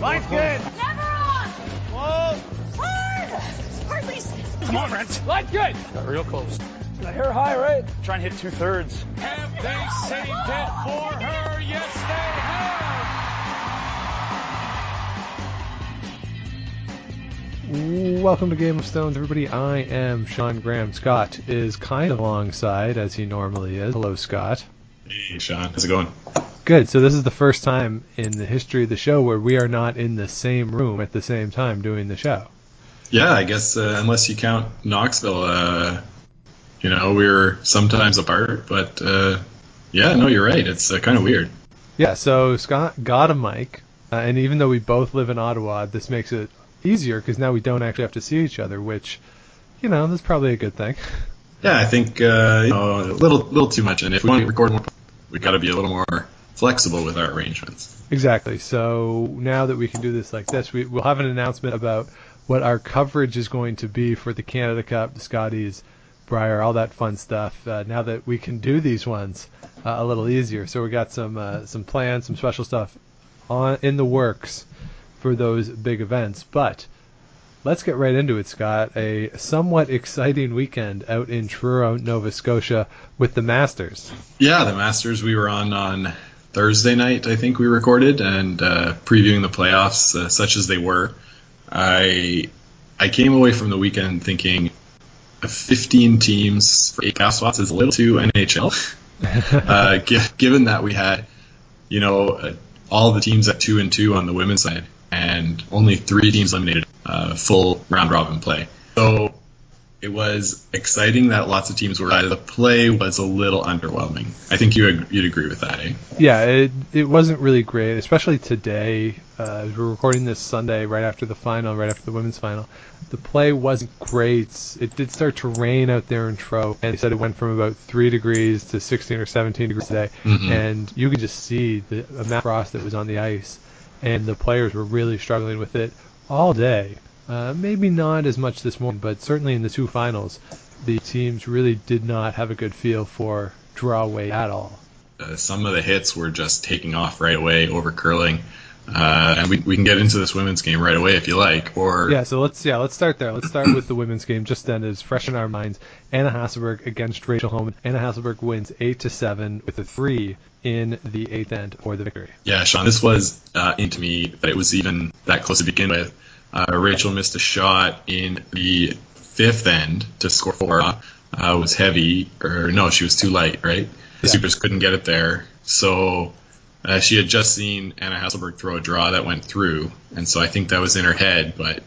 Line's good. Never on. Whoa. Hard. Hardly. Come on, Brent. Line's good. Got real close. I hear high, right? Try and hit two thirds. Have they saved it for her? Yes, they have. Welcome to Game of Stones, everybody. I am Sean Graham. Scott is kind of alongside, as he normally is. Hello, Scott. Hey, Sean. How's it going? Good. So this is the first time in the history of the show where we are not in the same room at the same time doing the show. Yeah, I guess uh, unless you count Knoxville, uh, you know, we're sometimes apart, but uh, yeah, no, you're right. It's uh, kind of weird. Yeah. So Scott got a mic, uh, and even though we both live in Ottawa, this makes it easier because now we don't actually have to see each other, which, you know, that's probably a good thing. Yeah, I think uh, you know, a little, little too much, and if we want to record more, we got to be a little more flexible with our arrangements. Exactly. So now that we can do this like this, we, we'll have an announcement about what our coverage is going to be for the Canada Cup, the Scotties, Brier, all that fun stuff. Uh, now that we can do these ones uh, a little easier, so we got some uh, some plans, some special stuff on in the works for those big events. But let's get right into it, Scott. A somewhat exciting weekend out in Truro, Nova Scotia, with the Masters. Yeah, the Masters we were on on Thursday night, I think we recorded, and uh, previewing the playoffs, uh, such as they were. I I came away from the weekend thinking, uh, 15 teams for eight playoff spots is a little too NHL. uh, g- given that we had, you know, uh, all the teams at two and two on the women's side, and only three teams eliminated uh, full round robin play. So it was exciting that lots of teams were. Uh, the play was a little underwhelming. I think you ag- you'd agree with that, eh? Yeah, it it wasn't really great, especially today. Uh, we're recording this Sunday, right after the final, right after the women's final. The play wasn't great. It did start to rain out there in Tro, and they said it went from about three degrees to 16 or 17 degrees today, Mhm. and you could just see the amount of frost that was on the ice, and the players were really struggling with it all day. Uh, maybe not as much this morning, but certainly in the two finals, the teams really did not have a good feel for draw weight at all. Uh, some of the hits were just taking off right away over curling. Uh, and we, we can get into this women's game right away if you like. Or Yeah, so let's yeah let's start there. Let's start with the women's game. Just then, is fresh in our minds. Anna Hasselborg against Rachel Homan. Anna Hasselborg wins eight to seven with a three in the eighth end for the victory. Yeah, Sean, this was uh, into me that it was even that close to begin with. Uh, Rachel missed a shot in the fifth end to score four. Uh, was heavy, or no, she was too light, right? The Yeah. Supers couldn't get it there. So uh, she had just seen Anna Hasselborg throw a draw that went through, and so I think that was in her head, but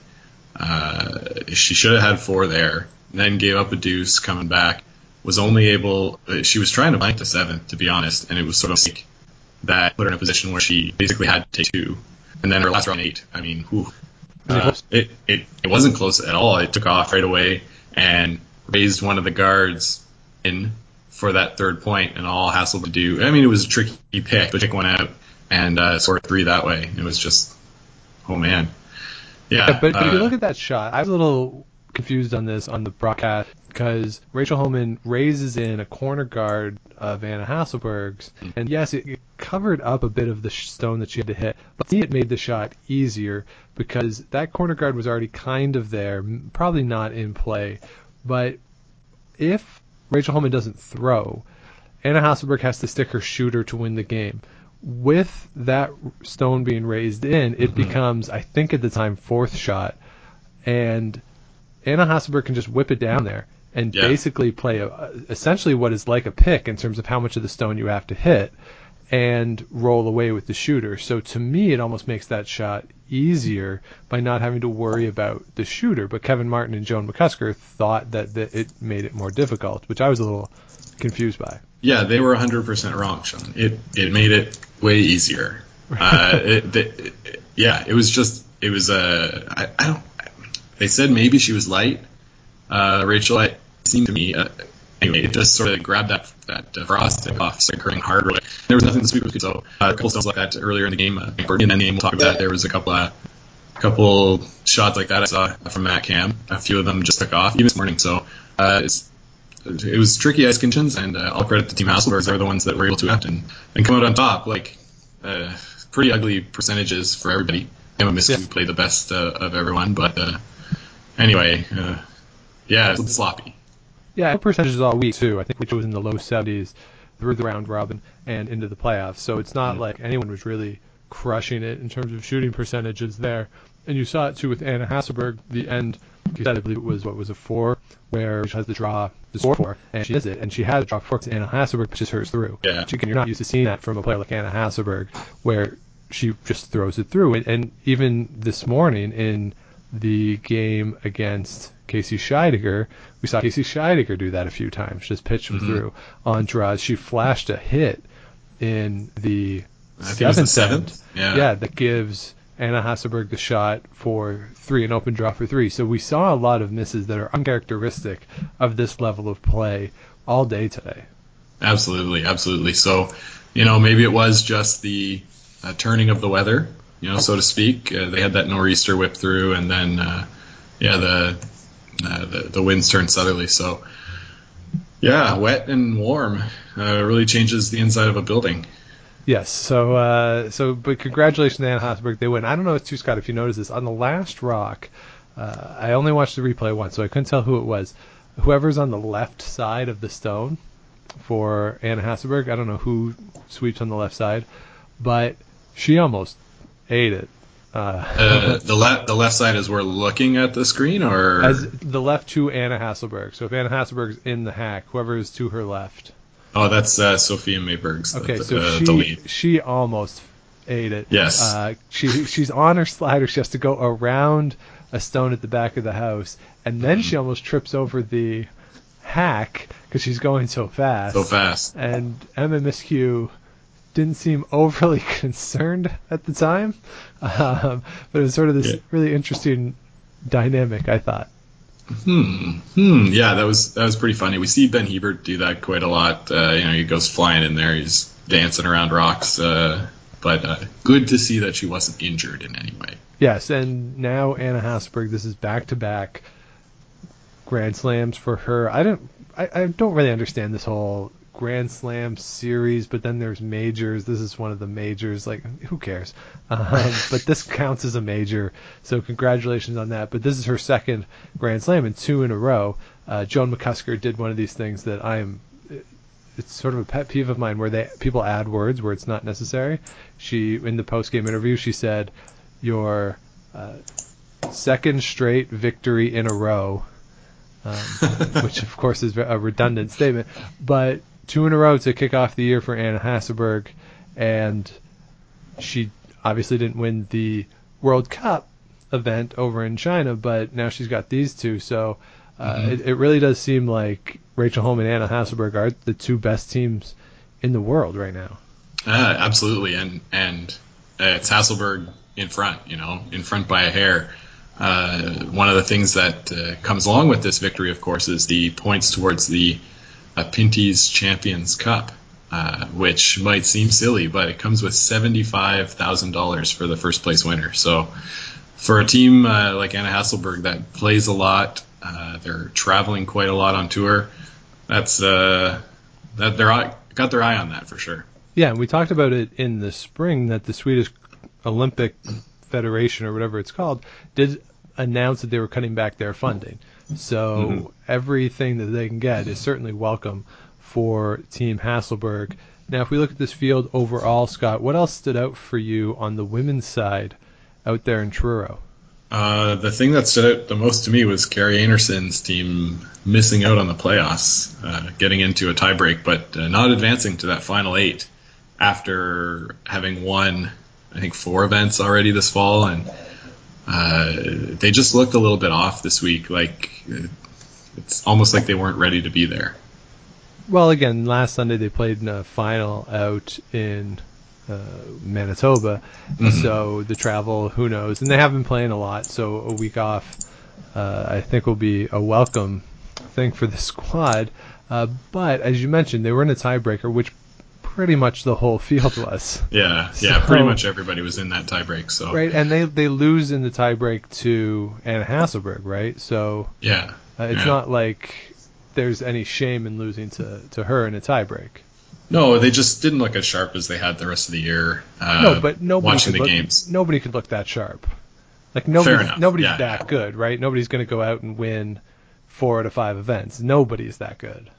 uh, she should have had four there. Then gave up a deuce coming back. Was only able, uh, she was trying to blank to seventh, to be honest, and it was sort of like that put her in a position where she basically had to take two. And then her last round eight, I mean, whew, uh, it, it, it wasn't close at all. It took off right away and raised one of the guards in for that third point, and all Hassel to do. I mean, it was a tricky pick, but take one out and uh, score three that way. It was just, oh man, yeah. Yeah, but, but if you uh, look at that shot, I was a little confused on this on the broadcast because Rachel Homan raises in a corner guard of Anna Hasselborg's, and yes, it, it covered up a bit of the stone that she had to hit, but to me it made the shot easier because that corner guard was already kind of there, probably not in play, but if Rachel Homan doesn't throw, Anna Hasselborg has to stick her shooter to win the game. With that stone being raised in, it mm-hmm. becomes, I think at the time, fourth shot, and Anna Hasselborg can just whip it down there and Yeah. basically play a, essentially what is like a pick in terms of how much of the stone you have to hit and roll away with the shooter. So to me, it almost makes that shot easier by not having to worry about the shooter. But Kevin Martin and Joan McCusker thought that, that it made it more difficult, which I was a little confused by. Yeah, they were 100% wrong, Sean. It it made it way easier. Uh, it, the, it- yeah, it was just it was uh, I, I don't. They said maybe she was light. Uh, Rachel, it seemed to me. Uh, anyway, it just sort of grabbed that that uh, frosting off, started curling hard. There was nothing to speak with. So uh, a couple stuff like that earlier in the game. Uh, in the game, we'll talk about that. There was a couple of couple shots like that I saw from Matt Cam. A few of them just took off even this morning. So uh, it's it was tricky ice conditions, and uh, all credit to Team Hasselborg. They're the ones that were able to act and, and come out on top. Like uh, pretty ugly percentages for everybody. Emma Miskew Yeah. played the best uh, of everyone, but uh, anyway, uh, yeah, it's sloppy. Yeah, percentages all week too. I think Rachel was in the low 70s through the round robin and into the playoffs. So it's not Mm. like anyone was really crushing it in terms of shooting percentages there. And you saw it too with Anna Hasselborg. The end, you said I believe it was what was a four, where she has to draw, the score four, and she does it, and she had a draw four because Anna Hasselborg pushes hers through. Yeah. Which, again, you're not used to seeing that from a player like Anna Hasselborg, where she just throws it through. And, and even this morning in the game against Casey Scheidegger, we saw Casey Scheidegger do that a few times, just pitch them through on draws. She flashed a hit in the think the seventh seventh. end. Yeah. that gives Anna Hasselborg the shot for three, an open draw for three. So we saw a lot of misses that are uncharacteristic of this level of play all day today. Absolutely, absolutely. So, you know, maybe it was just the uh, turning of the weather, you know, so to speak. Uh, they had that nor'easter whip through, and then, uh, yeah, the, uh, the the winds turned southerly. So, yeah, wet and warm uh, really changes the inside of a building. Yes. So, uh, so, but congratulations to Anna Hasselborg. They win. I don't know, too, Scott, if you noticed this on the last rock. Uh, I only watched the replay once, so I couldn't tell who it was. Whoever's on the left side of the stone for Anna Hasselborg, I don't know who sweeps on the left side, but she almost ate it. Uh, Uh, the left the left side is where we're looking at the screen, or as the left to Anna Hasselborg. So if Anna Hasselborg's in the hack, whoever is to her left. oh, that's uh, Sofia Mabergs Okay, the, so uh, she the lead. she almost ate it. Yes. Uh, she she's on her slider. She has to go around a stone at the back of the house, and then Mm-hmm. she almost trips over the hack because she's going so fast. So fast. And Emma Miskew didn't seem overly concerned at the time, um, but it was sort of this Yeah. really interesting dynamic. I thought. Hmm. Hmm. Yeah, that was that was pretty funny. We see Ben Hebert do that quite a lot. Uh, you know, he goes flying in there. He's dancing around rocks. Uh, but uh, good to see that she wasn't injured in any way. Yes, and now Anna Hasberg. This is back to back Grand Slams for her. I don't, I, I don't really understand this whole Grand Slam series, but then there's majors. This is one of the majors. Like, who cares? Um, but this counts as a major, so congratulations on that. But this is her second Grand Slam and two in a row. Uh, Joan McCusker did one of these things that I am. It's sort of a pet peeve of mine where they people add words where it's not necessary. She in the post game interview she said, "Your uh, second straight victory in a row," um, which of course is a redundant statement, but two in a row to kick off the year for Anna Hasselborg, and she obviously didn't win the World Cup event over in China, but now she's got these two, so. Uh, it, it really does seem like Rachel Holm and Anna Hasselborg are the two best teams in the world right now. Uh, absolutely, and and uh, it's Hasselborg in front. You know, in front by a hair. Uh, one of the things that uh, comes along with this victory, of course, is the points towards the uh, Pinty's Champions Cup, uh, which might seem silly, but it comes with seventy-five thousand dollars for the first place winner. So, for a team uh, like Anna Hasselborg that plays a lot, uh, they're traveling quite a lot on tour. That's uh, that they're got their eye on that for sure. Yeah, we talked about it in the spring that the Swedish Olympic Federation or whatever it's called did announce that they were cutting back their funding. So everything that they can get is certainly welcome for Team Hasselborg. Now, if we look at this field overall, Scott, what else stood out for you on the women's side out there in Truro? Uh, the thing that stood out the most to me was Kerri Einarson's team missing out on the playoffs, uh, getting into a tiebreak, but uh, not advancing to that final eight after having won, I think, four events already this fall, and uh, they just looked a little bit off this week. Like it's almost like they weren't ready to be there. Well, again, last Sunday they played in a final out in uh, Manitoba, so the travel, who knows? And they have been playing a lot, so a week off, uh, I think, will be a welcome thing for the squad. Uh, but as you mentioned, they were in a tiebreaker, which pretty much the whole field was. Yeah, yeah, So- pretty much everybody was in that tiebreak. So Right, and they they lose in the tiebreak to Anna Hasselborg, right? So yeah, uh, it's yeah. not like there's any shame in losing to, to her in a tiebreak. No, they just didn't look as sharp as they had the rest of the year. Uh, no, but nobody watching the look, games. Nobody could look that sharp. Like nobody's nobody's Yeah, that yeah. good, right? Nobody's going to go out and win four out of five events. Nobody's that good.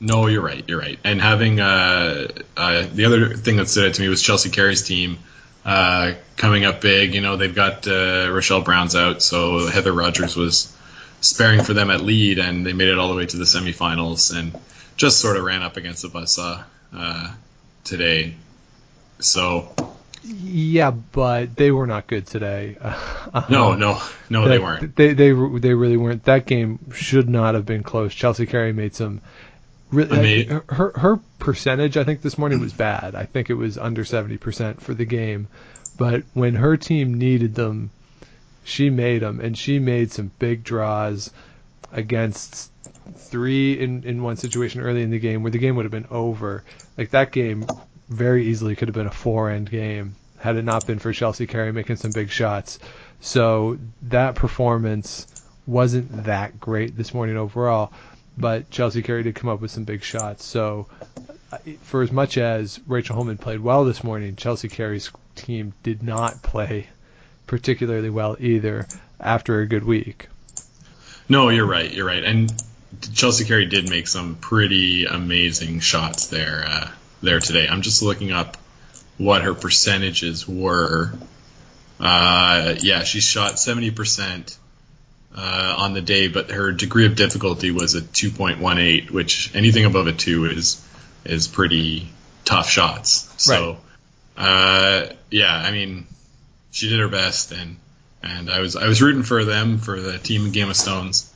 No, you're right. You're right. And having uh, uh, the other thing that stood out to me was Chelsea Carey's team uh, coming up big. You know, they've got uh, Rochelle Brown's out, so Heather Rogers was sparing for them at lead, and they made it all the way to the semifinals, and just sort of ran up against the buzzsaw uh, today. So Yeah, but they were not good today. Uh, no, no, no, they weren't. They they they really weren't. That game should not have been close. Chelsea Carey made some. Really, uh, I made- her her percentage, I think this morning was bad. I think it was under seventy percent for the game, but when her team needed them, she made them, and she made some big draws against three in in one situation early in the game where the game would have been over. Like that game very easily could have been a four end game had it not been for Chelsea Carey making some big shots. So that performance wasn't that great this morning overall, but Chelsea Carey did come up with some big shots. So for as much as Rachel Homan played well this morning, Chelsea Carey's team did not play particularly well either after a good week. No, you're right. You're right. And Chelsea Carey did make some pretty amazing shots there uh, there today. I'm just looking up what her percentages were. Uh, yeah, she shot 70% uh, on the day, but her degree of difficulty was a 2.18, which anything above a two is is pretty tough shots. So, uh, yeah, I mean, she did her best, and and I was I was rooting for them for the team Game of Stones,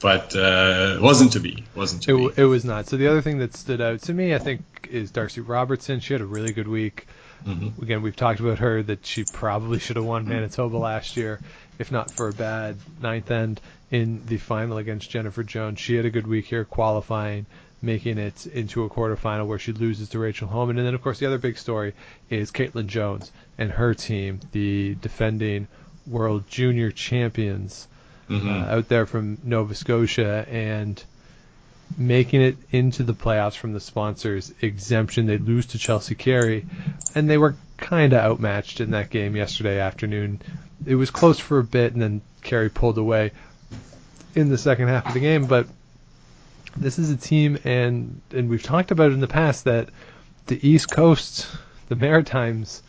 but uh, it wasn't to be. Wasn't It, to w- be. it was not. So the other thing that stood out to me, I think, is Darcy Robertson. She had a really good week. Mhm. Again, we've talked about her that she probably should have won Manitoba last year, if not for a bad ninth end in the final against Jennifer Jones. She had a good week here qualifying, making it into a quarterfinal where she loses to Rachel Homan. And then, of course, the other big story is Kaitlyn Jones and her team, the defending world junior champions Mhm. uh, out there from Nova Scotia and making it into the playoffs from the sponsors exemption. They lose to Chelsea Carey, and they were kind of outmatched in that game yesterday afternoon. It was close for a bit, and then Carey pulled away in the second half of the game. But this is a team, and and we've talked about it in the past that the East Coast, the Maritimes,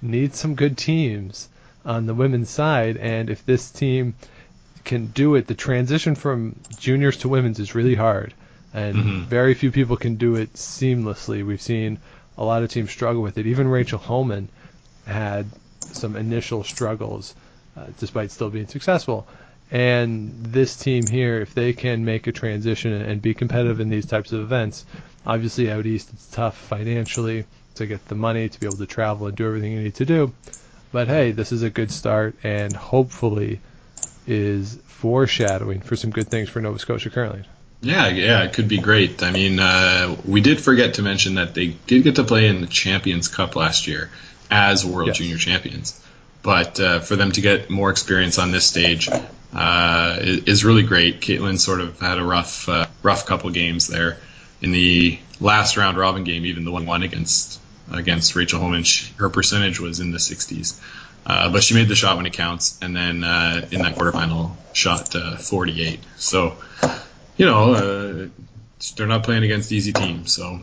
need some good teams on the women's side, and if this team can do it, the transition from juniors to women's is really hard, and Mhm. very few people can do it seamlessly. We've seen a lot of teams struggle with it. Even Rachel Homan had some initial struggles, uh, despite still being successful. And this team here, if they can make a transition and be competitive in these types of events, obviously out east it's tough financially to get the money to be able to travel and do everything you need to do. But hey, this is a good start, and hopefully is foreshadowing for some good things for Nova Scotia currently. Yeah, yeah, it could be great. I mean, uh, we did forget to mention that they did get to play in the Champions Cup last year as World Yes. Junior Champions. But uh, for them to get more experience on this stage uh, is really great. Kaitlyn sort of had a rough, uh, rough couple games there in the last round robin game. Even the one one against against Rachel Homan, she, her percentage was in the 60s. Uh, but she made the shot when it counts, and then uh, in that quarterfinal, shot uh, 48. So you know, uh, they're not playing against easy teams, so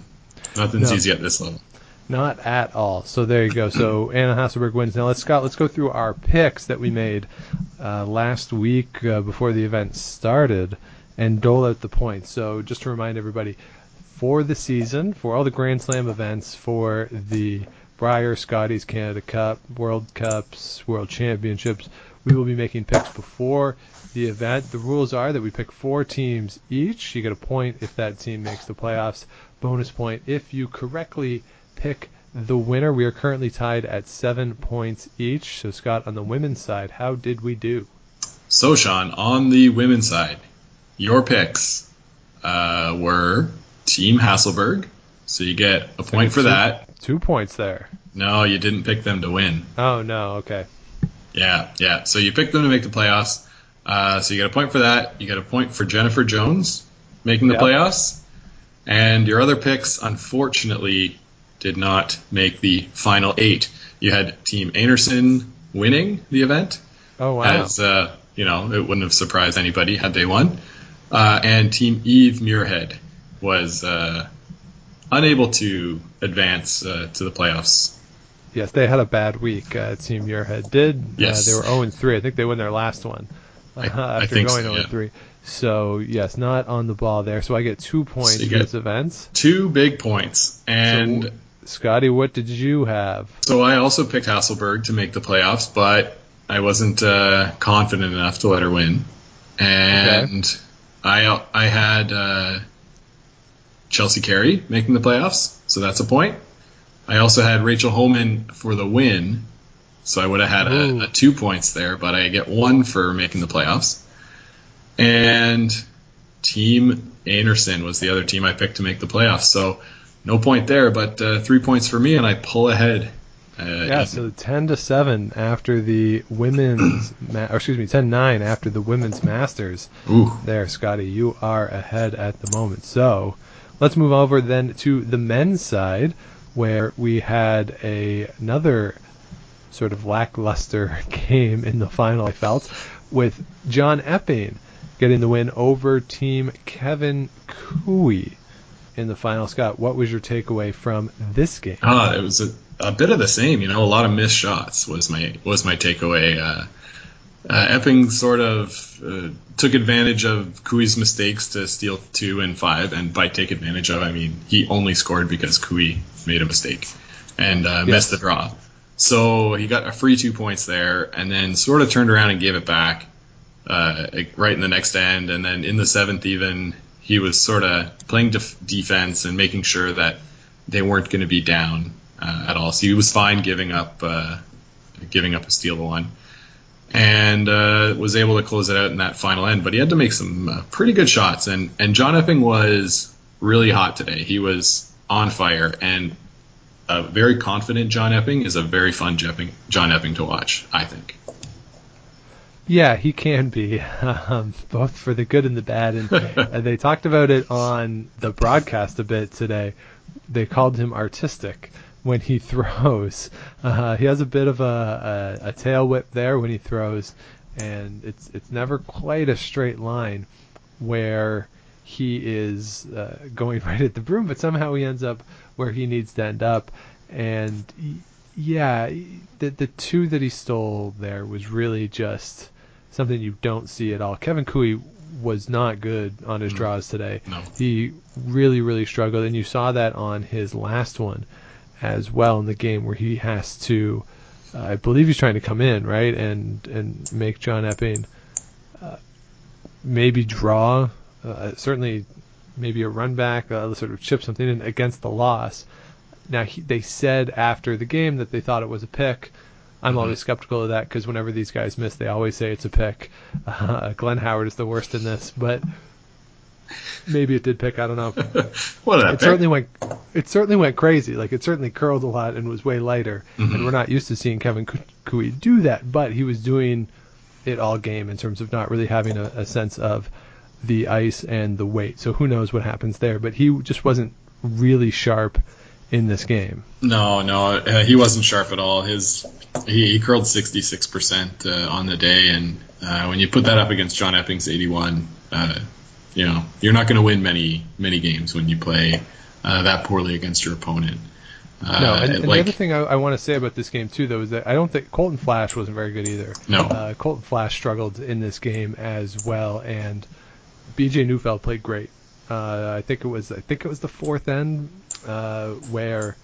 nothing's No. easy at this level. Not at all. So there you go. So Anna Hasselborg wins. Now let's Scott. Let's go through our picks that we made uh, last week uh, before the event started, and dole out the points. So just to remind everybody, for the season, for all the Grand Slam events, for the Brier, Scotties, Canada Cup, World Cups, World Championships, we will be making picks before the event. The rules are that we pick four teams each. You get a point if that team makes the playoffs. Bonus point if you correctly pick the winner. We are currently tied at seven points each. So, Scott, on the women's side, how did we do? So, Sean, on the women's side, your picks uh, were Team Hasselborg, so you get a point for two- that. Two points there. No, you didn't pick them to win. Oh, no. Okay. Yeah, yeah. So you picked them to make the playoffs. Uh, so you get a point for that. You get a point for Jennifer Jones making the Yep. playoffs. And your other picks, unfortunately, did not make the final eight. You had Team Einarson winning the event, Oh wow. as uh, you know, it wouldn't have surprised anybody had they won. Uh, and Team Eve Muirhead was uh, unable to advance uh, to the playoffs. Yes, they had a bad week. Uh, Team Muirhead did. Yes. Uh, they were 0 3. I think they won their last one uh, I- I after think going so, 0 yeah. 3. So yes, not on the ball there. So I get two points So get- this event. Two big points, and So- Scotty, what did you have? So I also picked Hasselborg to make the playoffs, but I wasn't uh, confident enough to let her win. And I I had uh, Chelsea Carey making the playoffs, so that's a point. I also had Rachel Homan for the win, so I would have had a, a two points there, but I get one for making the playoffs. And Team Einarson was the other team I picked to make the playoffs, so no point there, but uh, three points for me, and I pull ahead. Uh, Yeah, so 10 to 7 after the women's, ma- or excuse me, 10 9 after the women's masters. Ooh. There, Scotty, you are ahead at the moment. So let's move over then to the men's side, where we had a, another sort of lackluster game in the final, I felt, with John Epping getting the win over Team Kevin Koe in the final. Scott, what was your takeaway from this game? Ah, it was a, a bit of the same. You know, a lot of missed shots was my was my takeaway. Uh, uh, Epping sort of uh, took advantage of Koe's mistakes to steal two and five, and by take advantage of, I mean he only scored because Koe made a mistake and uh, missed the draw. So he got a free two points there, and then sort of turned around and gave it back uh, right in the next end, and then in the seventh even he was sort of playing def- defense and making sure that they weren't going to be down uh, at all. So he was fine giving up uh, giving up a steal to one, and uh, was able to close it out in that final end. But he had to make some uh, pretty good shots, and and John Epping was really hot today. He was on fire, and a very confident John Epping is a very fun Jepping, John Epping to watch. I think. Yeah, he can be, um, both for the good and the bad. And, and they talked about it on the broadcast a bit today. They called him artistic when he throws. Uh, he has a bit of a, a, a tail whip there when he throws, and it's it's never quite a straight line where he is uh, going right at the broom, but somehow he ends up where he needs to end up. And yeah, the the two that he stole there was really just something you don't see at all. Kevin Koe was not good on his draws today. No. He really, really struggled, and you saw that on his last one as well in the game where he has to, uh, I believe he's trying to come in right and and make John Epping uh, maybe draw, uh, certainly maybe a run back, uh, sort of chip something in against the loss. Now he, they said after the game that they thought it was a pick. I'm always skeptical of that because whenever these guys miss, they always say it's a pick. Uh, Glenn Howard is the worst in this, but maybe it did pick. I don't know. what it certainly went. It certainly went crazy. Like it certainly curled a lot and was way lighter. And we're not used to seeing Kevin Coo- Koe do that, but he was doing it all game in terms of not really having a, a sense of the ice and the weight. So who knows what happens there? But he just wasn't really sharp in this game. No, no, uh, he wasn't sharp at all. His he, he curled 66% uh, on the day, and uh, when you put that up against John Epping's 81, uh, you know you're not going to win many many games when you play uh, that poorly against your opponent. Uh, No, and, and like, the other thing I, I want to say about this game too, though, is that I don't think Colton Flasch wasn't very good either. No. uh, Colton Flasch struggled in this game as well, and B.J. Neufeld played great. Uh, I think it was I think it was the fourth end uh, where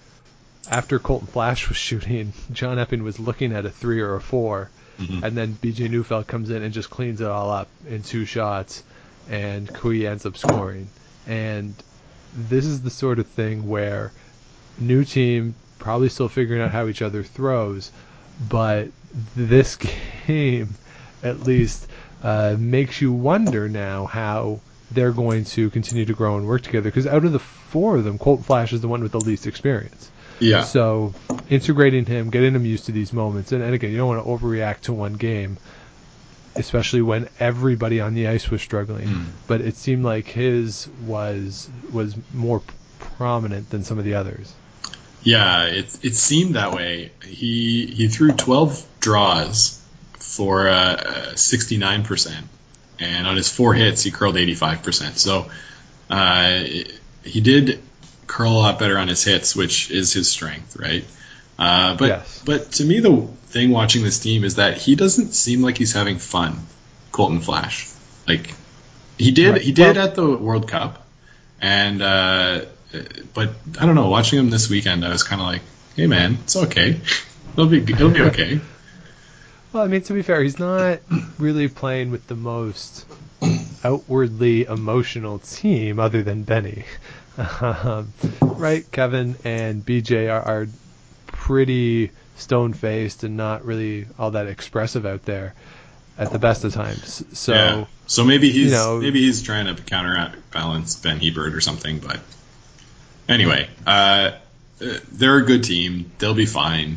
after Colton Flasch was shooting, John Epping was looking at a three or a 4 and then B.J. Neufeld comes in and just cleans it all up in two shots, and Koe ends up scoring. And this is the sort of thing where new team probably still figuring out how each other throws, but this game at least uh, makes you wonder now how they're going to continue to grow and work together. Because out of the four of them, Colton Flasch is the one with the least experience. yeah, So integrating him, getting him used to these moments, and, and again, you don't want to overreact to one game. Especially when everybody on the ice was struggling. Mm. But it seemed like his was was more prominent than some of the others. Yeah, it it seemed that way. He he threw 12 draws for uh, 69%, and on his four hits, he curled 85%. So uh, he did curl a lot better on his hits, which is his strength, right? Uh, but Yes. but to me, the thing watching this team is that he doesn't seem like he's having fun. Colton Flasch, like he did Right. he did Well- at the World Cup, and uh, but I don't know. Watching him this weekend, I was kind of like, hey man, it's okay. It'll be it'll be okay. Well, I mean, to be fair, he's not really playing with the most outwardly emotional team other than Benny. Um, right? Kevin and BJ are, are pretty stone faced and not really all that expressive out there at the best of times. So, yeah. So maybe he's you know- maybe he's trying to counterbalance Ben Hebert or something. But anyway, uh, uh, they're a good team. They'll be fine.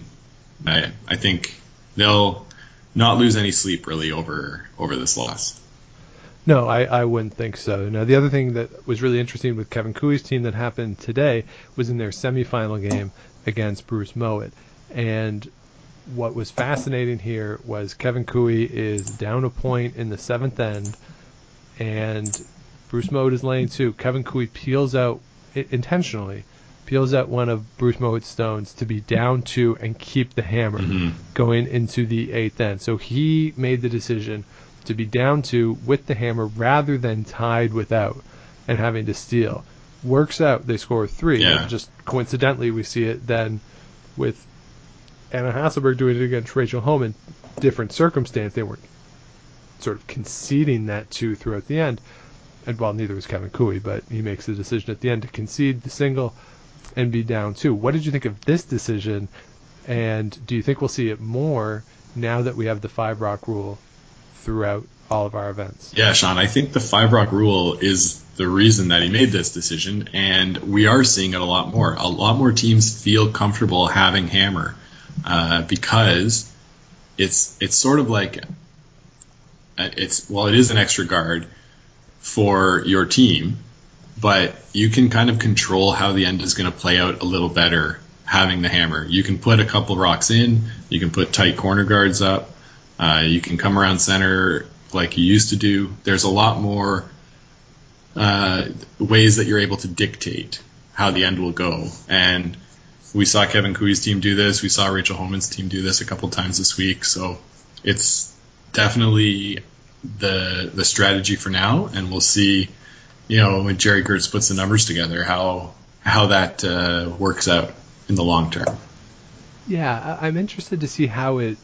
I I think they'll not lose any sleep really over over this loss. No, I, I wouldn't think so. Now, the other thing that was really interesting with Kevin Koe's team that happened today was in their semifinal game against Bruce Mowat. And what was fascinating here was Kevin Koe is down a point in the seventh end, and Bruce Mowat is laying two. Kevin Koe peels out intentionally, peels out one of Bruce Mowat's stones to be down two and keep the hammer Mhm. going into the eighth end. So he made the decision to be down two with the hammer rather than tied without and having to steal. Works out, they score three. Yeah. And just coincidentally, we see it then with Anna Hasselborg doing it against Rachel Homan. Different circumstance. They weren't sort of conceding that two throughout the end. And well, neither was Kevin Koe, but he makes the decision at the end to concede the single and be down two. What did you think of this decision? And do you think we'll see it more now that we have the five rock rule throughout all of our events? Yeah, Sean, I think the five rock rule is the reason that he made this decision, and we are seeing it a lot more. A lot more teams feel comfortable having hammer uh, because it's it's sort of like uh, it's well, it is an extra guard for your team, but you can kind of control how the end is going to play out a little better having the hammer. You can put a couple rocks in, you can put tight corner guards up, uh, you can come around center like you used to do. There's a lot more uh, ways that you're able to dictate how the end will go. And we saw Kevin Koe's team do this. We saw Rachel Homan's team do this a couple times this week. So it's definitely the the strategy for now, and we'll see. You know, when Gerry Geurts puts the numbers together, how how that uh, works out in the long term. Yeah, I'm interested to see how it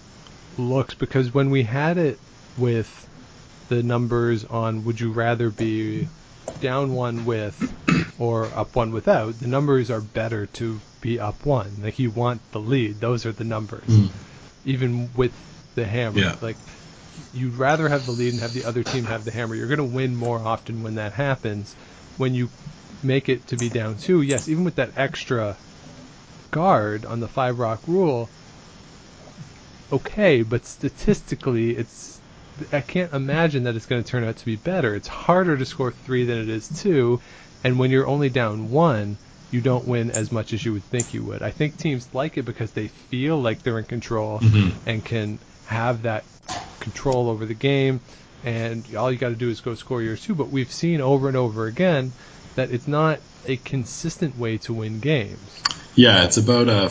looks because when we had it with the numbers on would you rather be down one with or up one without, the numbers are better to be up one. Like you want the lead. Those are the numbers. Mm. Even with the hammer. Yeah. Like you'd rather have the lead and have the other team have the hammer. You're going to win more often when that happens. When you make it to be down two, yes, even with that extra guard on the five rock rule, okay, but statistically, it's I can't imagine that it's going to turn out to be better. It's harder to score three than it is two, and when you're only down one, you don't win as much as you would think you would. I think teams like it because they feel like they're in control Mhm. and can have that control over the game, and all you got to do is go score yours two. But we've seen over and over again that it's not a consistent way to win games. Yeah, it's about a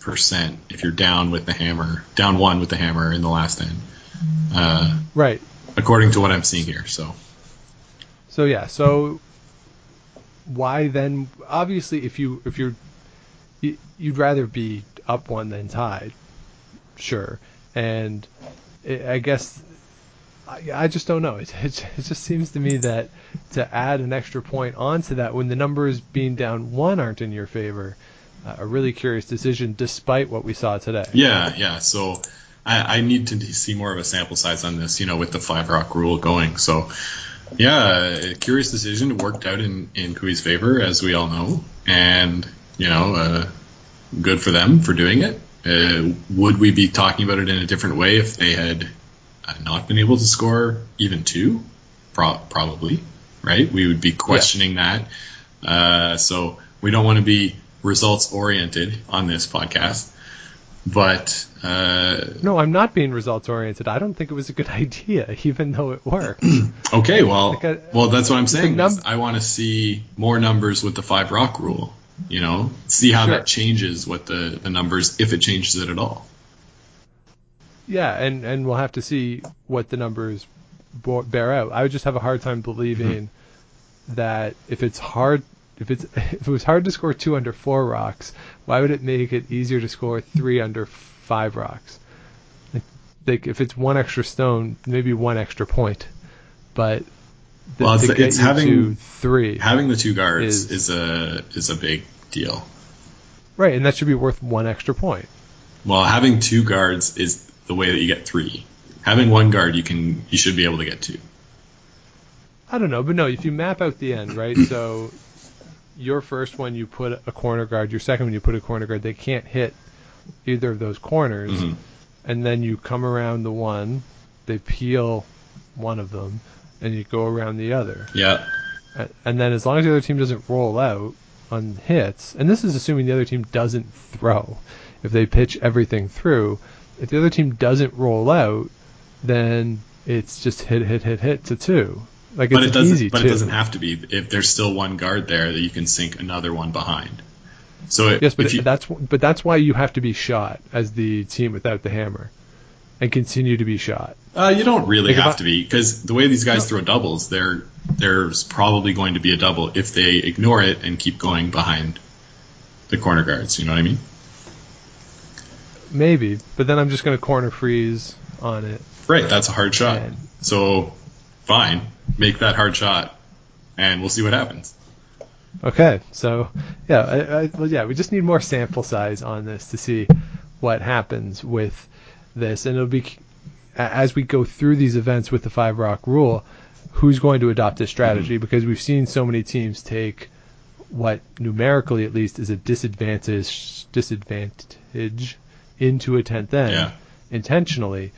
42% if you're down with the hammer, down one with the hammer in the last end, uh, Right. according to what I'm seeing here. So, So yeah, so why then? Obviously, if you if you're you- you'd rather be up one than tied, sure. And I guess I, I just don't know. It, it it just seems to me that to add an extra point onto that when the numbers being down one aren't in your favor, a really curious decision, despite what we saw today. yeah, yeah. So, I, I need to see more of a sample size on this, you know, with the five rock rule going. So, yeah, a curious decision. It worked out in, in Koe's favor, as we all know. And, you know, uh, good for them for doing it. Uh, would we be talking about it in a different way if they had uh, not been able to score even two? Pro- probably, right? We would be questioning that. Uh, so we don't want to be results oriented on this podcast. But uh, No, I'm not being results oriented. I don't think it was a good idea, even though it worked. okay, well, Like a- well, that's what I'm saying. num- I want to see more numbers with the five rock rule. You know, see how Sure. that changes what the the numbers, if it changes it at all. yeah, and and we'll have to see what the numbers bear out. I would just have a hard time believing Mm-hmm. that if it's hard, if it's if it was hard to score two under four rocks, why would it make it easier to score three under five rocks? Like, like if it's one extra stone, maybe one extra point, but the, Well, it's- to get it's having- three, Having the two guards Is- is, a is a big deal. right, and that should be worth one extra point. Well, having two guards is the way that you get three. Having one guard, you can you should be able to get two. I don't know, but no, if you map out the end, right? so your first one you put a corner guard, your second one you put a corner guard, they can't hit either of those corners. Mhm. And then you come around the one, they peel one of them, and you go around the other. Yeah, And then as long as the other team doesn't roll out on hits, and this is assuming the other team doesn't throw. If they pitch everything through, if the other team doesn't roll out, then it's just hit, hit, hit, hit to two. Like but it's it doesn't. But two. it doesn't have to be. If there's still one guard there, that you can sink another one behind. So it, Yes, but you, that's but that's why you have to be shot as the team without the hammer, and continue to be shot. uh, you don't really Like have I- to be because the way these guys throw doubles, there there's probably going to be a double if they ignore it and keep going behind the corner guards. You know what I mean? Maybe, but then I'm just going to corner freeze on it. Right, that's a hard shot. And- So, fine, make that hard shot, and we'll see what happens. Okay, so yeah, I, I, well, yeah, we just need more sample size on this to see what happens with this, and it'll be as we go through these events with the five rock rule, who's going to adopt this strategy? Mm-hmm. Because we've seen so many teams take what numerically at least is a disadvantage disadvantage into a tenth end Yeah. intentionally,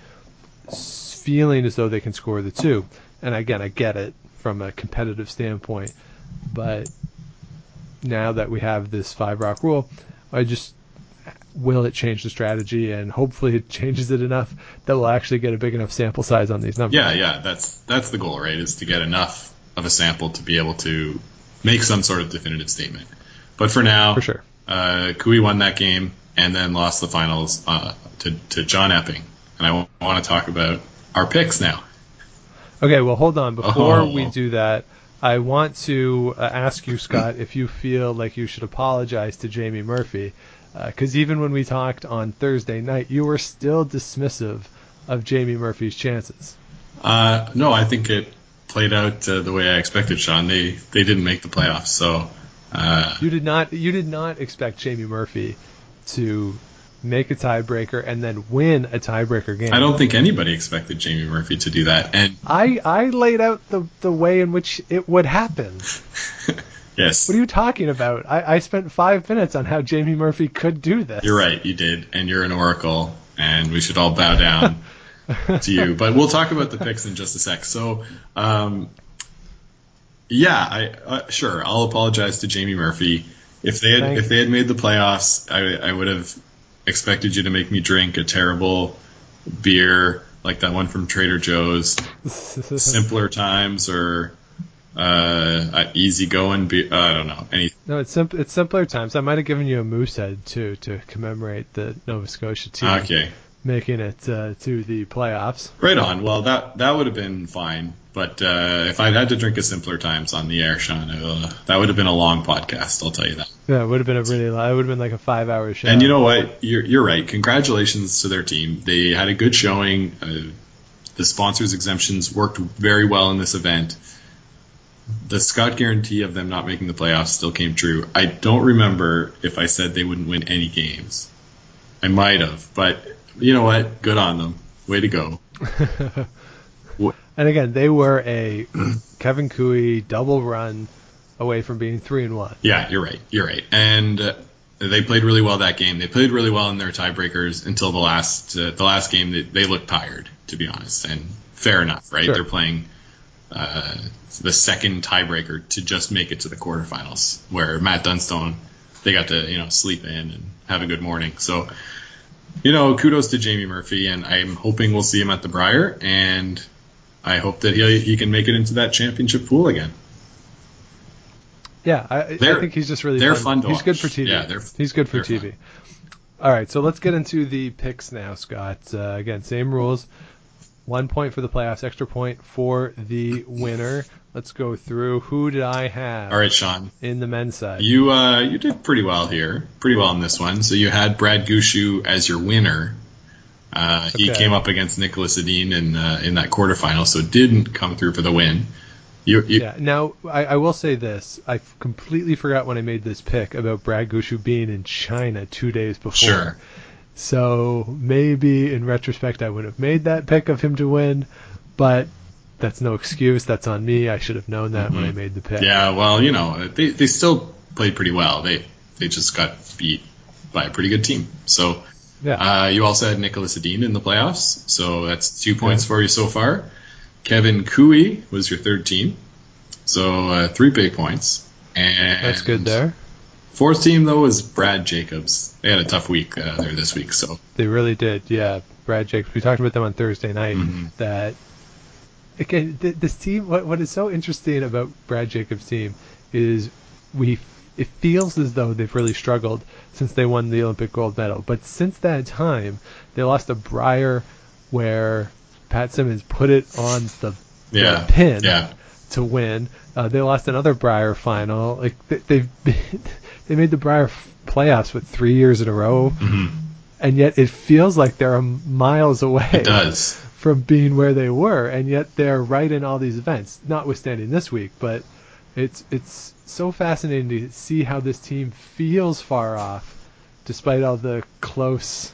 feeling as though they can score the two. And again, I get it from a competitive standpoint, but now that we have this five rock rule, I just will it change the strategy and hopefully it changes it enough that we'll actually get a big enough sample size on these numbers. Yeah, yeah, that's that's the goal, right? Is to get enough of a sample to be able to make some sort of definitive statement. But for now, For sure. uh, Koe won that game and then lost the finals uh, to to John Epping, and I want to talk about our picks now. Okay, well, hold on. Before Oh. we do that, I want to uh, ask you, Scott, if you feel like you should apologize to Jamie Murphy. Because even when we talked on Thursday night, you were still dismissive of Jamie Murphy's chances. Uh, no, I think it played out uh, the way I expected, Sean. They they didn't make the playoffs, so uh, You did not. You did not expect Jamie Murphy to make a tiebreaker and then win a tiebreaker game. I don't think anybody expected Jamie Murphy to do that. And I I laid out the the way in which it would happen. yes, What are you talking about? I, I spent five minutes on how Jamie Murphy could do this. You're right, you did, and you're an oracle, and we should all bow down to you. But we'll talk about the picks in just a sec. So, um, yeah, I uh, sure I'll apologize to Jamie Murphy if they had Thank if they had made the playoffs. I, I would have expected you to make me drink a terrible beer like that one from Trader Joe's, simpler times, or uh, easy going beer. I don't know any. No, it's simp- it's simpler times. I might have given you a Moosehead too to commemorate the Nova Scotia team Okay, making it uh, to the playoffs. Right on. Well, that that would have been fine. But uh, if I'd had to drink a simpler times on the air, Sean, uh, that would have been a long podcast. I'll tell you that. Yeah, it would have been a really. It would have been like a five-hour show. And you know what? You're you're right. Congratulations to their team. They had a good showing. Uh, the sponsors exemptions worked very well in this event. The Scott guarantee of them not making the playoffs still came true. I don't remember if I said they wouldn't win any games. I might have, but you know what? Good on them. Way to go. And again, they were a Kevin Koe double run away from being three and one. Yeah, you're right. You're right. And uh, they played really well that game. They played really well in their tiebreakers until the last uh, the last game. They, they looked tired, to be honest, and fair enough, right? Sure. They're playing uh, the second tiebreaker to just make it to the quarterfinals, where Matt Dunstone they got to you know sleep in and have a good morning. So you know, kudos to Jamie Murphy, and I'm hoping we'll see him at the Brier, and I hope that he he can make it into that championship pool again. Yeah, I, I think he's just really they're fun. fun to he's good for TV. Yeah, they're- he's good for TV. fun. All right, so let's get into the picks now, Scott. Uh, again, same rules. One point for the playoffs, extra point for the winner. Let's go through. Who did I have All right, Sean, in the men's side? you uh, you did pretty well here, pretty well in this one. So you had Brad Gushue as your winner. Uh, he came up against Nicholas Edin in uh, in that quarterfinal, so didn't come through for the win. You, you, Yeah. Now, I, I will say this: I completely forgot when I made this pick about Brad Gushue being in China two days before. Sure. So maybe in retrospect, I would have made that pick of him to win, but that's no excuse. That's on me. I should have known that when I made the pick. Mm-hmm. Yeah, well, you know, they, they still played pretty well. They they just got beat by a pretty good team. So Yeah. uh, you also had Nicholas Edin in the playoffs, so that's two points for you so far. Kevin Koe was your third team, so uh, three big points. And that's good there. Fourth team though was Brad Jacobs. They had a tough week uh, there this week, so They really did. Yeah. Brad Jacobs. We talked about them on Thursday night. Mhm. That again, th- this team. What what is so interesting about Brad Jacobs' team is we. It feels as though they've really struggled since they won the Olympic gold medal. But since that time, they lost a Brier where Pat Simmons put it on the, the pin yeah, to win. Uh, they lost another Brier final. Like they, they've been, they made the Brier f- playoffs with three years in a row, hmm and yet it feels like they're miles away it does. from being where they were, and yet they're right in all these events. Notwithstanding this week, but it's it's so fascinating to see how this team feels far off, despite all the close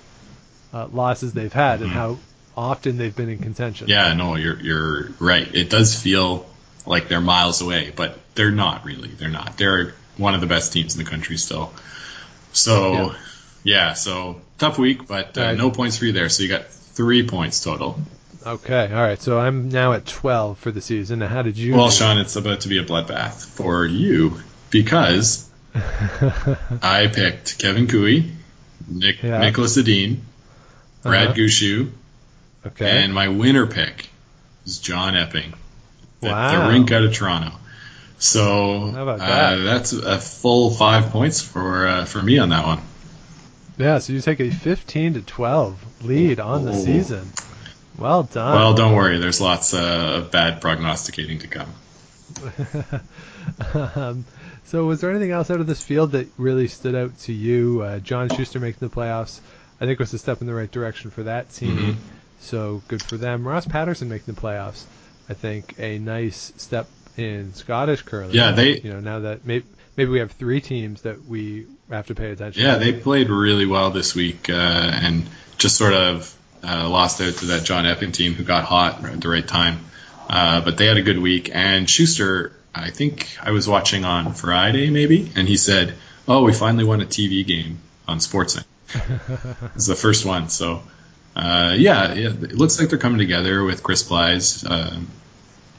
uh, losses they've had, and Mhm. how often they've been in contention. Yeah, no, you're you're right. It does feel like they're miles away, but they're not really. They're not. They're one of the best teams in the country still. So, Yeah. yeah, so tough week, but uh, Right. no points for you there. So you got three points total. Okay, all right. So I'm now at 12 for the season. Now, how did you? Well. Sean, it's about to be a bloodbath for you because I picked Kevin Koe, Nick, Yeah. Nicholas Edin, Brad Uh-huh. Gushue, okay. and my winner pick is John Epping. The, Wow. the rink out of Toronto. So How about uh, that's a full five points for uh, for me on that one. yeah, so you take a 15 to 12 lead on the Oh. season. Well done. Well, don't worry. There's lots uh, of bad prognosticating to come. um, so was there anything else out of this field that really stood out to you? Uh, John Shuster making the playoffs, I think was a step in the right direction for that team. Mhm. So good for them. Ross Paterson making the playoffs, I think a nice step in Scottish curling. Yeah, they- You know, now that maybe maybe we have three teams that we have to pay attention. To. Yeah, to. they played really well this week uh, and just sort of uh, lost out to that John Epping team who got hot at the right time. Uh, but they had a good week. And Shuster, I think I was watching on Friday maybe, and he said, "Oh, we finally won a TV game on Sportsnet." it's the first one. So, uh, yeah, yeah, it looks like they're coming together with Chris Plys. Um,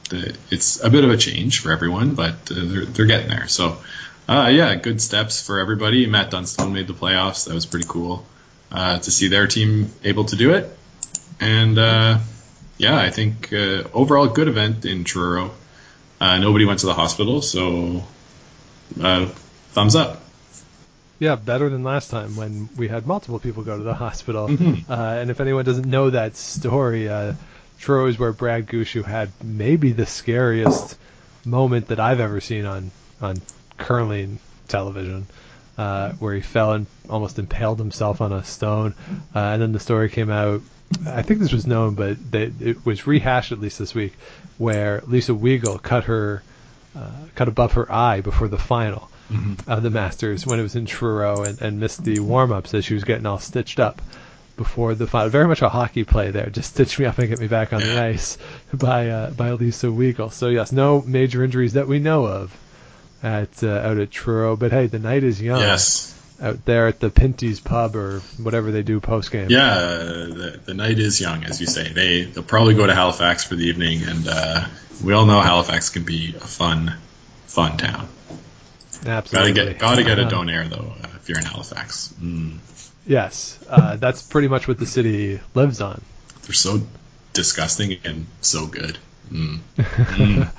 the, it's a bit of a change for everyone, but uh, they're, they're getting there. So, uh, yeah, good steps for everybody. Matt Dunstone made the playoffs. That was pretty cool uh, to see their team able to do it. And uh, yeah, I think uh, overall good event in Truro. Uh, nobody went to the hospital, so uh, thumbs up. Yeah, better than last time when we had multiple people go to the hospital. Mhm. Uh, and if anyone doesn't know that story, uh, Truro is where Brad Gushue had maybe the scariest moment that I've ever seen on on curling television, uh, where he fell and almost impaled himself on a stone. Uh, and then the story came out. I think this was known, but they, it was rehashed at least this week, where Lisa Weagle cut her uh, cut above her eye before the final of the Masters when it was in Truro and, and missed the warm ups as she was getting all stitched up before the final. Very much a hockey play there, just stitch me up and get me back on the ice by uh, by Lisa Weagle. So yes, no major injuries that we know of at uh, out at Truro. But hey, the night is young. Yes. out there at the Pinty's pub or whatever they do post game. Yeah, the, the night is young, as you say. They they'll probably go to Halifax for the evening, and uh, we all know Halifax can be a fun, fun town. Absolutely. Gotta get gotta get a Uh, donair though uh, if you're in Halifax. Mm. Yes, uh, that's pretty much what the city lives on. They're so disgusting and so good. Mm. Mm.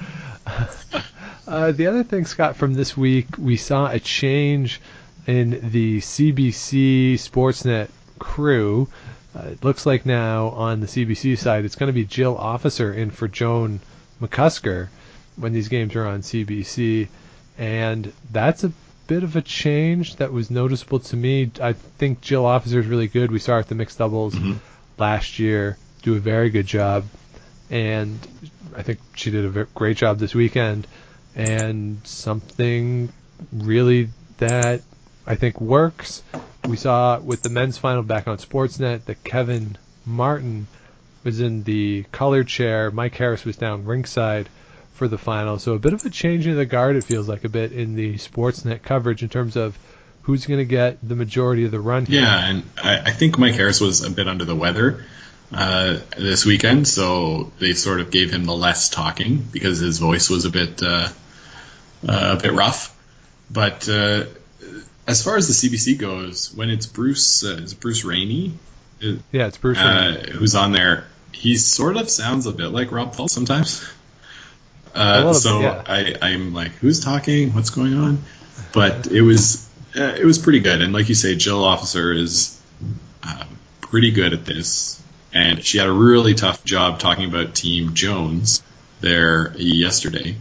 Uh, the other thing, Scott, from this week, we saw a change in the CBC Sportsnet crew. Uh, it looks like now on the CBC side, it's going to be Jill Officer in for Joan McCusker when these games are on CBC, and that's a bit of a change that was noticeable to me. I think Jill Officer is really good. We saw her at the mixed doubles Mhm. last year do a very good job, and I think she did a great job this weekend. And something really that I think works. We saw with the men's final back on Sportsnet that Kevin Martin was in the color chair. Mike Harris was down ringside for the final. So a bit of a change in the guard, it feels like a bit in the Sportsnet coverage in terms of who's going to get the majority of the run here. Yeah, and I, I think Mike Harris was a bit under the weather uh, this weekend, so they sort of gave him the less talking because his voice was a bit uh, uh, a bit rough. But uh, as far as the CBC goes, when it's Bruce, uh, is it Bruce Rainnie, Yeah, it's Bruce. Wayne. who's on there, he sort of sounds a bit like Rob Paul sometimes. Uh, so bit, yeah. I, I'm like, who's talking? What's going on? But it was uh, it was pretty good, and like you say, Jill Officer is uh, pretty good at this, and she had a really tough job talking about Team Jones there yesterday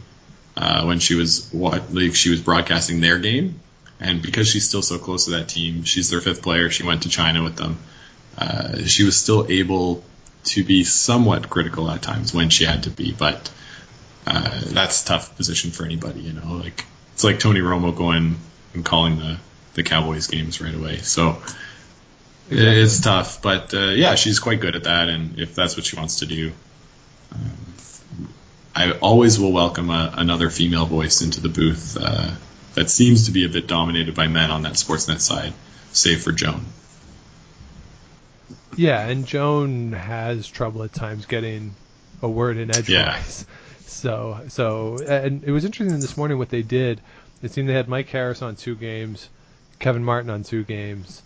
uh, when she was what like she was broadcasting their game, and because she's still so close to that team, she's their fifth player. She went to China with them. Uh, she was still able to be somewhat critical at times when she had to be, but uh, that's a tough position for anybody. You know, like it's like Tony Romo going and calling the the Cowboys games right away. So it's tough, but uh, yeah, she's quite good at that, and if that's what she wants to do. Um, I always will welcome a, another female voice into the booth uh, that seems to be a bit dominated by men on that Sportsnet side, save for Joan. Yeah, and Joan has trouble at times getting a word in edgewise. Yeah. So, so, and it was interesting this morning what they did. It seemed they had Mike Harris on two games, Kevin Martin on two games,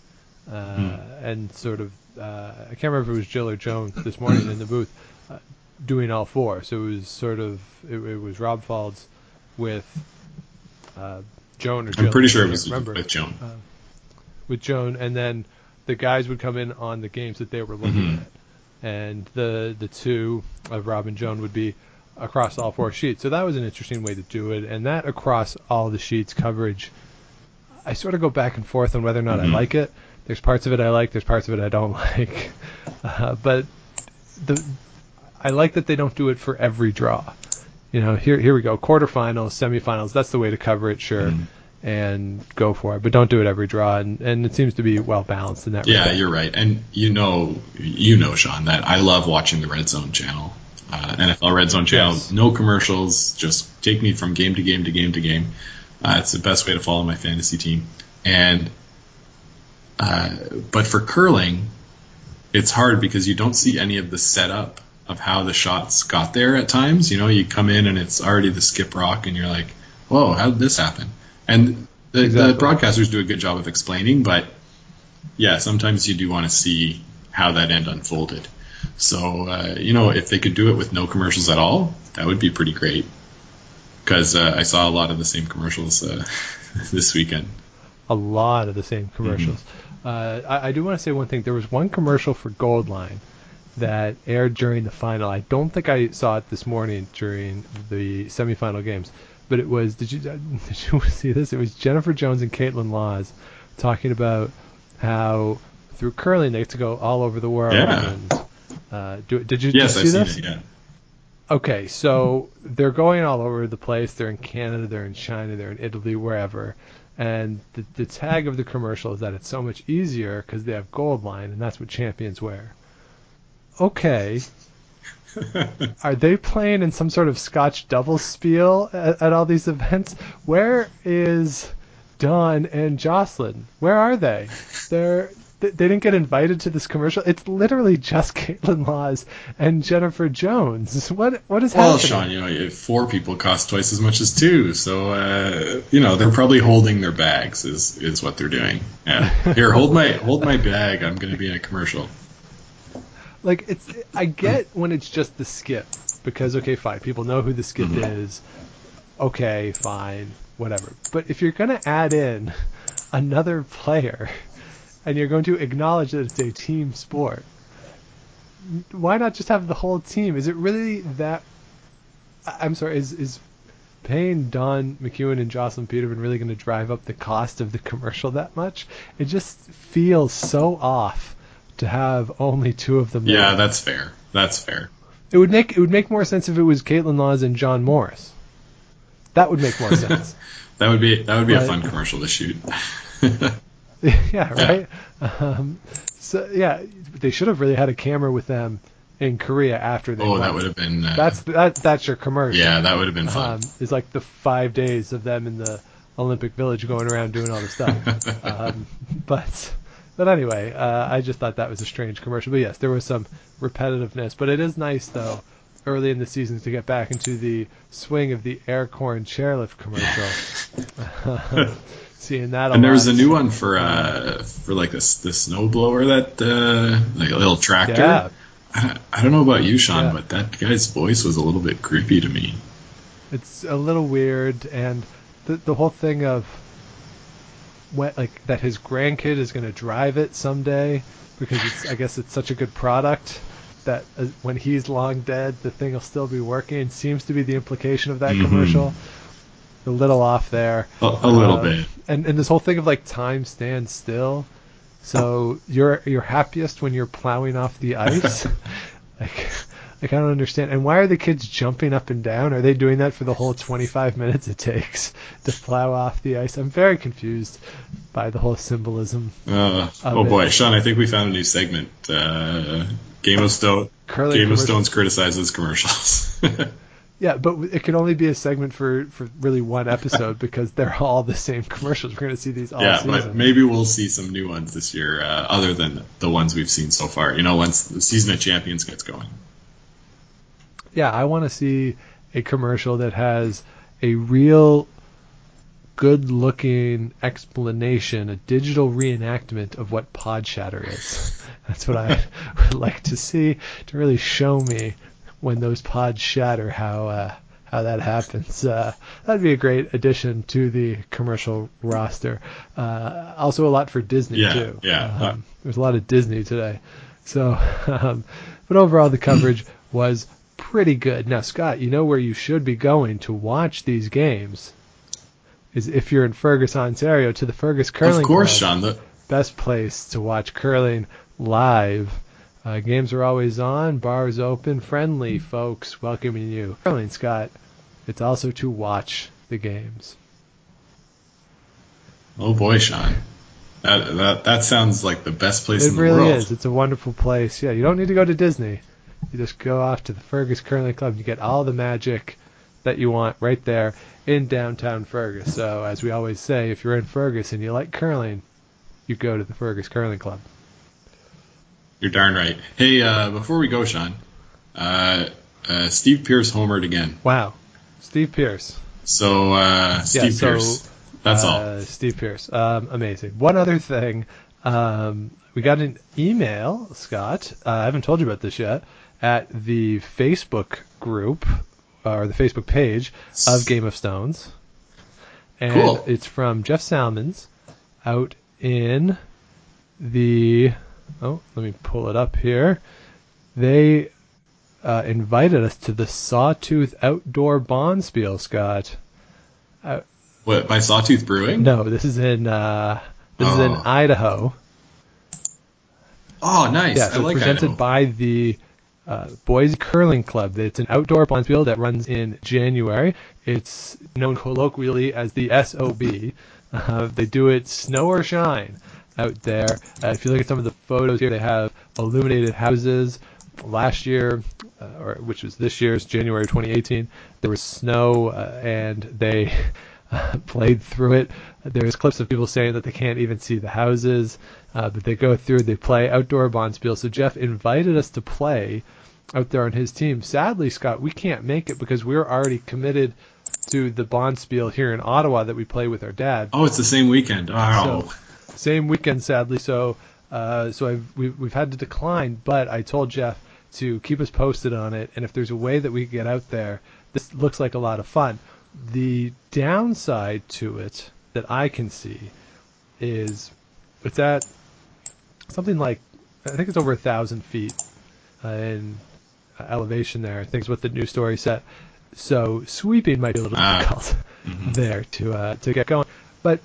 uh, Hmm. and sort of, uh, I can't remember if it was Jill or Joan this morning in the booth uh, doing all four. So it was sort of, it, it was Rob Faulds with uh, Joan or Jill. I'm pretty sure it can't was remember with Joan. with Joan, and then the guys would come in on the games that they were looking Mhm. at, and the the two of Rob and Joan would be across all four sheets. So that was an interesting way to do it, and that across all the sheets coverage. I sort of go back and forth on whether or not I Mhm. like it. There's parts of it I like, there's parts of it I don't like, uh, but the I like that they don't do it for every draw. You know, here here we go, quarterfinals, semifinals. That's the way to cover it, sure, Mhm. and go for it. But don't do it every draw, and, and it seems to be well balanced in that. Yeah, regard. you're right, and you know, you know, Sean, that I love watching the Red Zone channel, uh, NFL Red Zone channel. Yes. No commercials, just take me from game to game to game to game. Uh, it's the best way to follow my fantasy team, and uh, but for curling, it's hard because you don't see any of the setup of how the shots got there at times. You know, you come in and it's already the skip rock, and you're like, "Whoa, how did this happen?" And the, Exactly. the broadcasters do a good job of explaining, but yeah, sometimes you do want to see how that end unfolded. So, uh, you know, if they could do it with no commercials at all, that would be pretty great. Because uh, I saw a lot of the same commercials uh, this weekend. A lot of the same commercials. Uh, I, I do want to say one thing. There was one commercial for Goldline that aired during the final. I don't think I saw it this morning during the semifinal games, but it was. Did you did you see this? It was Jennifer Jones and Kaitlyn Lawes talking about how through curling they get to go all over the world. Yeah. And, uh, do, did you, Yes, did you I've see seen this? it. Yeah. Okay, so they're going all over the place. They're in Canada, they're in China, they're in Italy, wherever. And the, the tag of the commercial is that it's so much easier because they have Goldline, and that's what champions wear. Okay, are they playing in some sort of Scotch double spiel at, at all these events? Where is Dawn and Jocelyn. Where are they? They're they didn't get invited to this commercial. It's literally just Kaitlyn Lawes and Jennifer Jones. What what is Well, happening? Well, Sean, you know, if four people cost twice as much as two, so uh, you know they're probably holding their bags. Is is what they're doing? Yeah. Here, hold my hold my bag. I'm going to be in a commercial. like it's I get when it's just the skip because okay fine people know who the skip Mhm. is okay fine whatever but if you're gonna add in another player and you're going to acknowledge that it's a team sport why not just have the whole team is it really that I'm sorry is is paying Dawn McEwen and Jocelyn Peterman really going to drive up the cost of the commercial that much it just feels so off to have only two of them Yeah, there. that's fair. That's fair. It would make it would make more sense if it was Kaitlyn Lawes and John Morris. That would make more sense. That would be that would be a fun commercial to shoot. yeah, right. Um, so yeah, they should have really had a camera with them in Korea after they. oh, won. that would have been. Uh, That's that. That's your commercial. yeah, that would have been fun. Um, is like the five days of them in the Olympic Village going around doing all the stuff. um, but but anyway, uh, I just thought that was a strange commercial. But yes, there was some repetitiveness. But it is nice though, early in the season to get back into the swing of the Aircorn chairlift commercial. Seeing that. And there was a new one for uh for like this the snow blower that uh like a little tractor. Yeah. I, I don't know about you, Sean, Yeah. but that guy's voice was a little bit creepy to me. It's a little weird, and the the whole thing of what like that his grandkid is going to drive it someday because it's I guess it's such a good product that uh, when he's long dead, the thing will still be working. Seems to be the implication of that Mhm. commercial. A little off there. A, a little Uh, bit. And and this whole thing of like time stands still. So you're you're happiest when you're plowing off the ice. like like I don't understand. And why are the kids jumping up and down? Are they doing that for the whole 25 minutes it takes to plow off the ice? I'm very confused by the whole symbolism. Uh, oh it. boy, Sean, I think we found a new segment. Uh, Game of Stone. Curling Game of. Stones criticizes commercials. Yeah, but it can only be a segment for for really one episode because they're all the same commercials. We're going to see these all yeah, season. but maybe we'll see some new ones this year, uh, other than the ones we've seen so far. You know, once the season of champions gets going. yeah, I want to see a commercial that has a real good looking explanation, a digital reenactment of what pod shatter is. That's what I would like to see to really show me when those pods shatter how uh, how that happens. Uh, that'd be a great addition to the commercial roster. Uh, also a lot for Disney Yeah, too. yeah. Um, there's a lot of Disney today. So, um, but overall the coverage was pretty good. Now, Scott, you know where you should be going to watch these games is if you're in Fergus, Ontario, to the Fergus Curling of course, Club. Sean. The, Best place to watch curling live. Uh, games are always on, bars open, friendly folks welcoming you. Curling, Scott. It's also to watch the games. oh boy, Sean. That, that that sounds like the best place It in the really world. is. It's a wonderful place. Yeah, you don't need to go to Disney. You just go off to the Fergus Curling Club. You get all the magic that you want right there in downtown Fergus. So, as we always say, if you're in Fergus and you like curling, you go to the Fergus Curling Club. You're darn right. Hey, uh, before we go, Sean, uh, uh, Steve Pearce homered again. Wow. Steve Pearce. So uh, Steve so, Pearce. That's all. Uh, Steve Pearce. Um, amazing. One other thing. Um, we got an email, Scott. Uh, I haven't told you about this yet. At the Facebook group, or the Facebook page of Game of Stones. And Cool. it's from Jeff Salmons out in the. Oh, let me pull it up here. They uh, invited us to the Sawtooth Outdoor Bonspiel, Scott. What by Sawtooth Brewing? No, this is in uh, this is in Oh. Idaho. Oh, nice. Yeah, so like presented Idaho. by the uh, Boise Curling Club. It's an outdoor bonspiel that runs in January. It's known colloquially as the SOB. Uh, they do it snow or shine out there. Uh, if you look at some of the photos here, they have illuminated houses. Last year, uh, or which was this year's January 2018, there was snow, uh, and they played through it. There's clips of people saying that they can't even see the houses, uh, but they go through, they play outdoor Bonspiel. So Jeff invited us to play out there on his team. Sadly, Scott, we can't make it because we're already committed to the Bonspiel here in Ottawa that we play with our dad. Oh, it's the same weekend. Oh, So, same weekend, sadly. So, uh, so I've, we've, we've had to decline, but I told Jeff to keep us posted on it, and if there's a way that we can get out there, this looks like a lot of fun. The downside to it that I can see is it's at something like I think it's over a thousand feet uh, in elevation there. I think is what the news story said. So sweeping might be a little Ah. difficult there to uh, to get going, but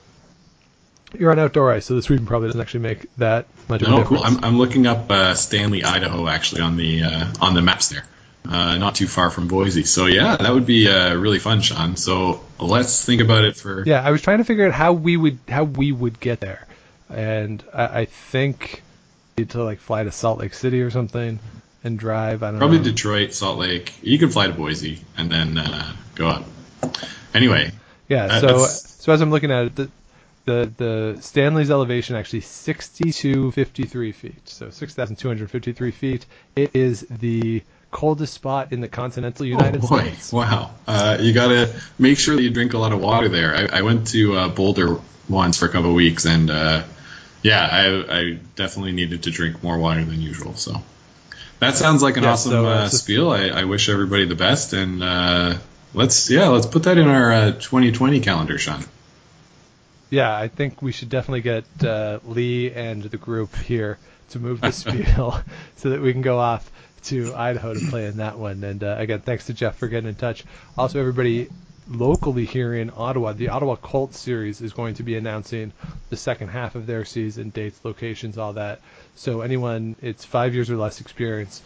you're on outdoor ice, so the sweeping probably doesn't actually make that much of a no, cool. I'm, I'm looking up uh, Stanley, Idaho, actually on the uh, on the maps there. Uh, not too far from Boise. So yeah, that would be uh, really fun, Sean. So let's think about it for. Yeah, I was trying to figure out how we would how we would get there, and I, I think need to like fly to Salt Lake City or something and drive. I don't know. Probably know. Detroit, Salt Lake. You can fly to Boise and then uh, go up. Anyway, Yeah. That- So that's- so as I'm looking at it, the the the Stanley's elevation actually 6253 feet, so 6,253 feet. It is the coldest spot in the continental United oh boy, States. wow! Uh, you gotta make sure that you drink a lot of water there. I, I went to uh, Boulder once for a couple of weeks, and uh, yeah, I, I definitely needed to drink more water than usual. So that sounds like an Yeah, awesome so, uh, uh, spiel. I, I wish everybody the best, and uh, let's yeah, let's put that in our uh, 2020 calendar, Sean. Yeah, I think we should definitely get uh, Lee and the group here to move the spiel so that we can go off to Idaho to play in that one. And uh, again, thanks to Jeff for getting in touch. Also, everybody locally here in Ottawa, the Ottawa Colts series is going to be announcing the second half of their season, dates, locations, all that. So anyone, it's five years or less experience.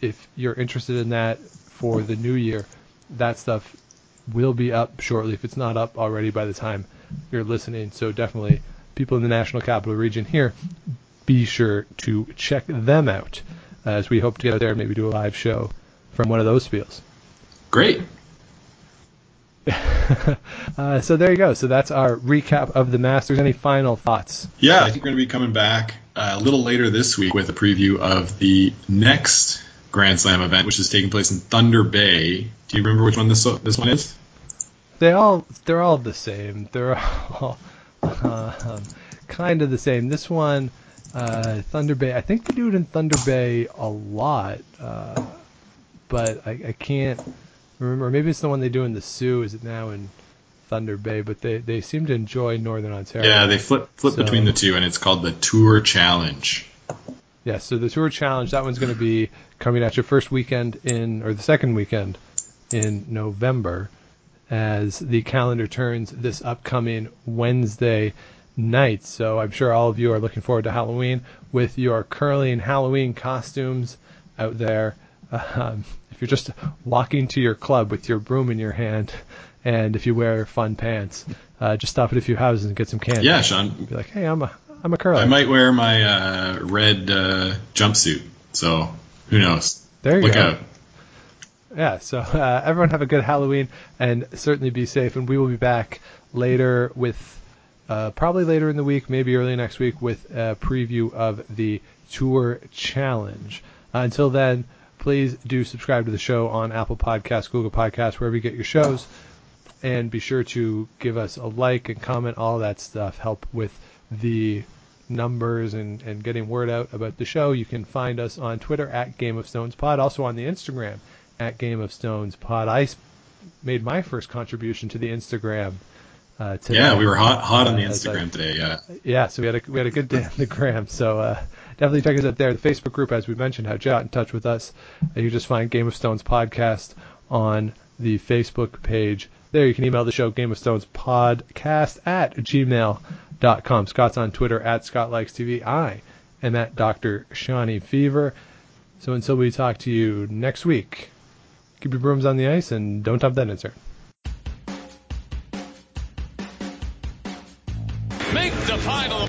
If you're interested in that for the new year, that stuff will be up shortly if it's not up already by the time you're listening. So definitely, people in the National Capital Region here, be sure to check them out as we hope to get out there and maybe do a live show from one of those spiels. Great. uh, so there you go. So that's our recap of the Masters. Any final thoughts? Yeah, I think we're going to be coming back uh, a little later this week with a preview of the next Grand Slam event, which is taking place in Thunder Bay. Do you remember which one this this one is? They all they're all the same. They're all um, kind of the same. This one, uh, Thunder Bay. I think they do it in Thunder Bay a lot, uh, but I, I can't remember. Maybe it's the one they do in the Soo. Is it now in Thunder Bay? But they, they seem to enjoy Northern Ontario. Yeah, they flip flip So- between the two, and it's called the Tour Challenge. Yeah, so the Tour Challenge, that one's going to be coming at your first weekend in, or the second weekend in November, as the calendar turns this upcoming Wednesday night. So I'm sure all of you are looking forward to Halloween with your curling Halloween costumes out there. Um, if you're just walking to your club with your broom in your hand, and if you wear fun pants, uh, just stop at a few houses and get some candy. Yeah, Sean. Be like, hey, I'm a I'm a curler. I might wear my uh, red uh, jumpsuit, so who knows? There you Look go. out. Yeah, so uh, everyone have a good Halloween and certainly be safe. And we will be back later with, uh, probably later in the week, maybe early next week, with a preview of the Tour Challenge. Uh, until then, please do subscribe to the show on Apple Podcasts, Google Podcasts, wherever you get your shows. And be sure to give us a like and comment, all that stuff. Help with the numbers and, and getting word out about the show. You can find us on Twitter at Game of Stones Pod, also on the Instagram at Game of Stones Pod. I made my first contribution to the Instagram uh, today. Yeah, we were hot hot on the Uh, I- Instagram today. Yeah. yeah, so we had a we had a good day on the gram. So uh, definitely check us out there. The Facebook group, as we mentioned, how to get in touch with us. Uh, you just find Game of Stones podcast on the Facebook page. There, you can email the show Game of Stones podcast at gmail.com. Scott's on Twitter at Scott Likes TV. I am at Dr. Shawnee Fever. So until we talk to you next week, keep your brooms on the ice and don't dump that insert. Make the final.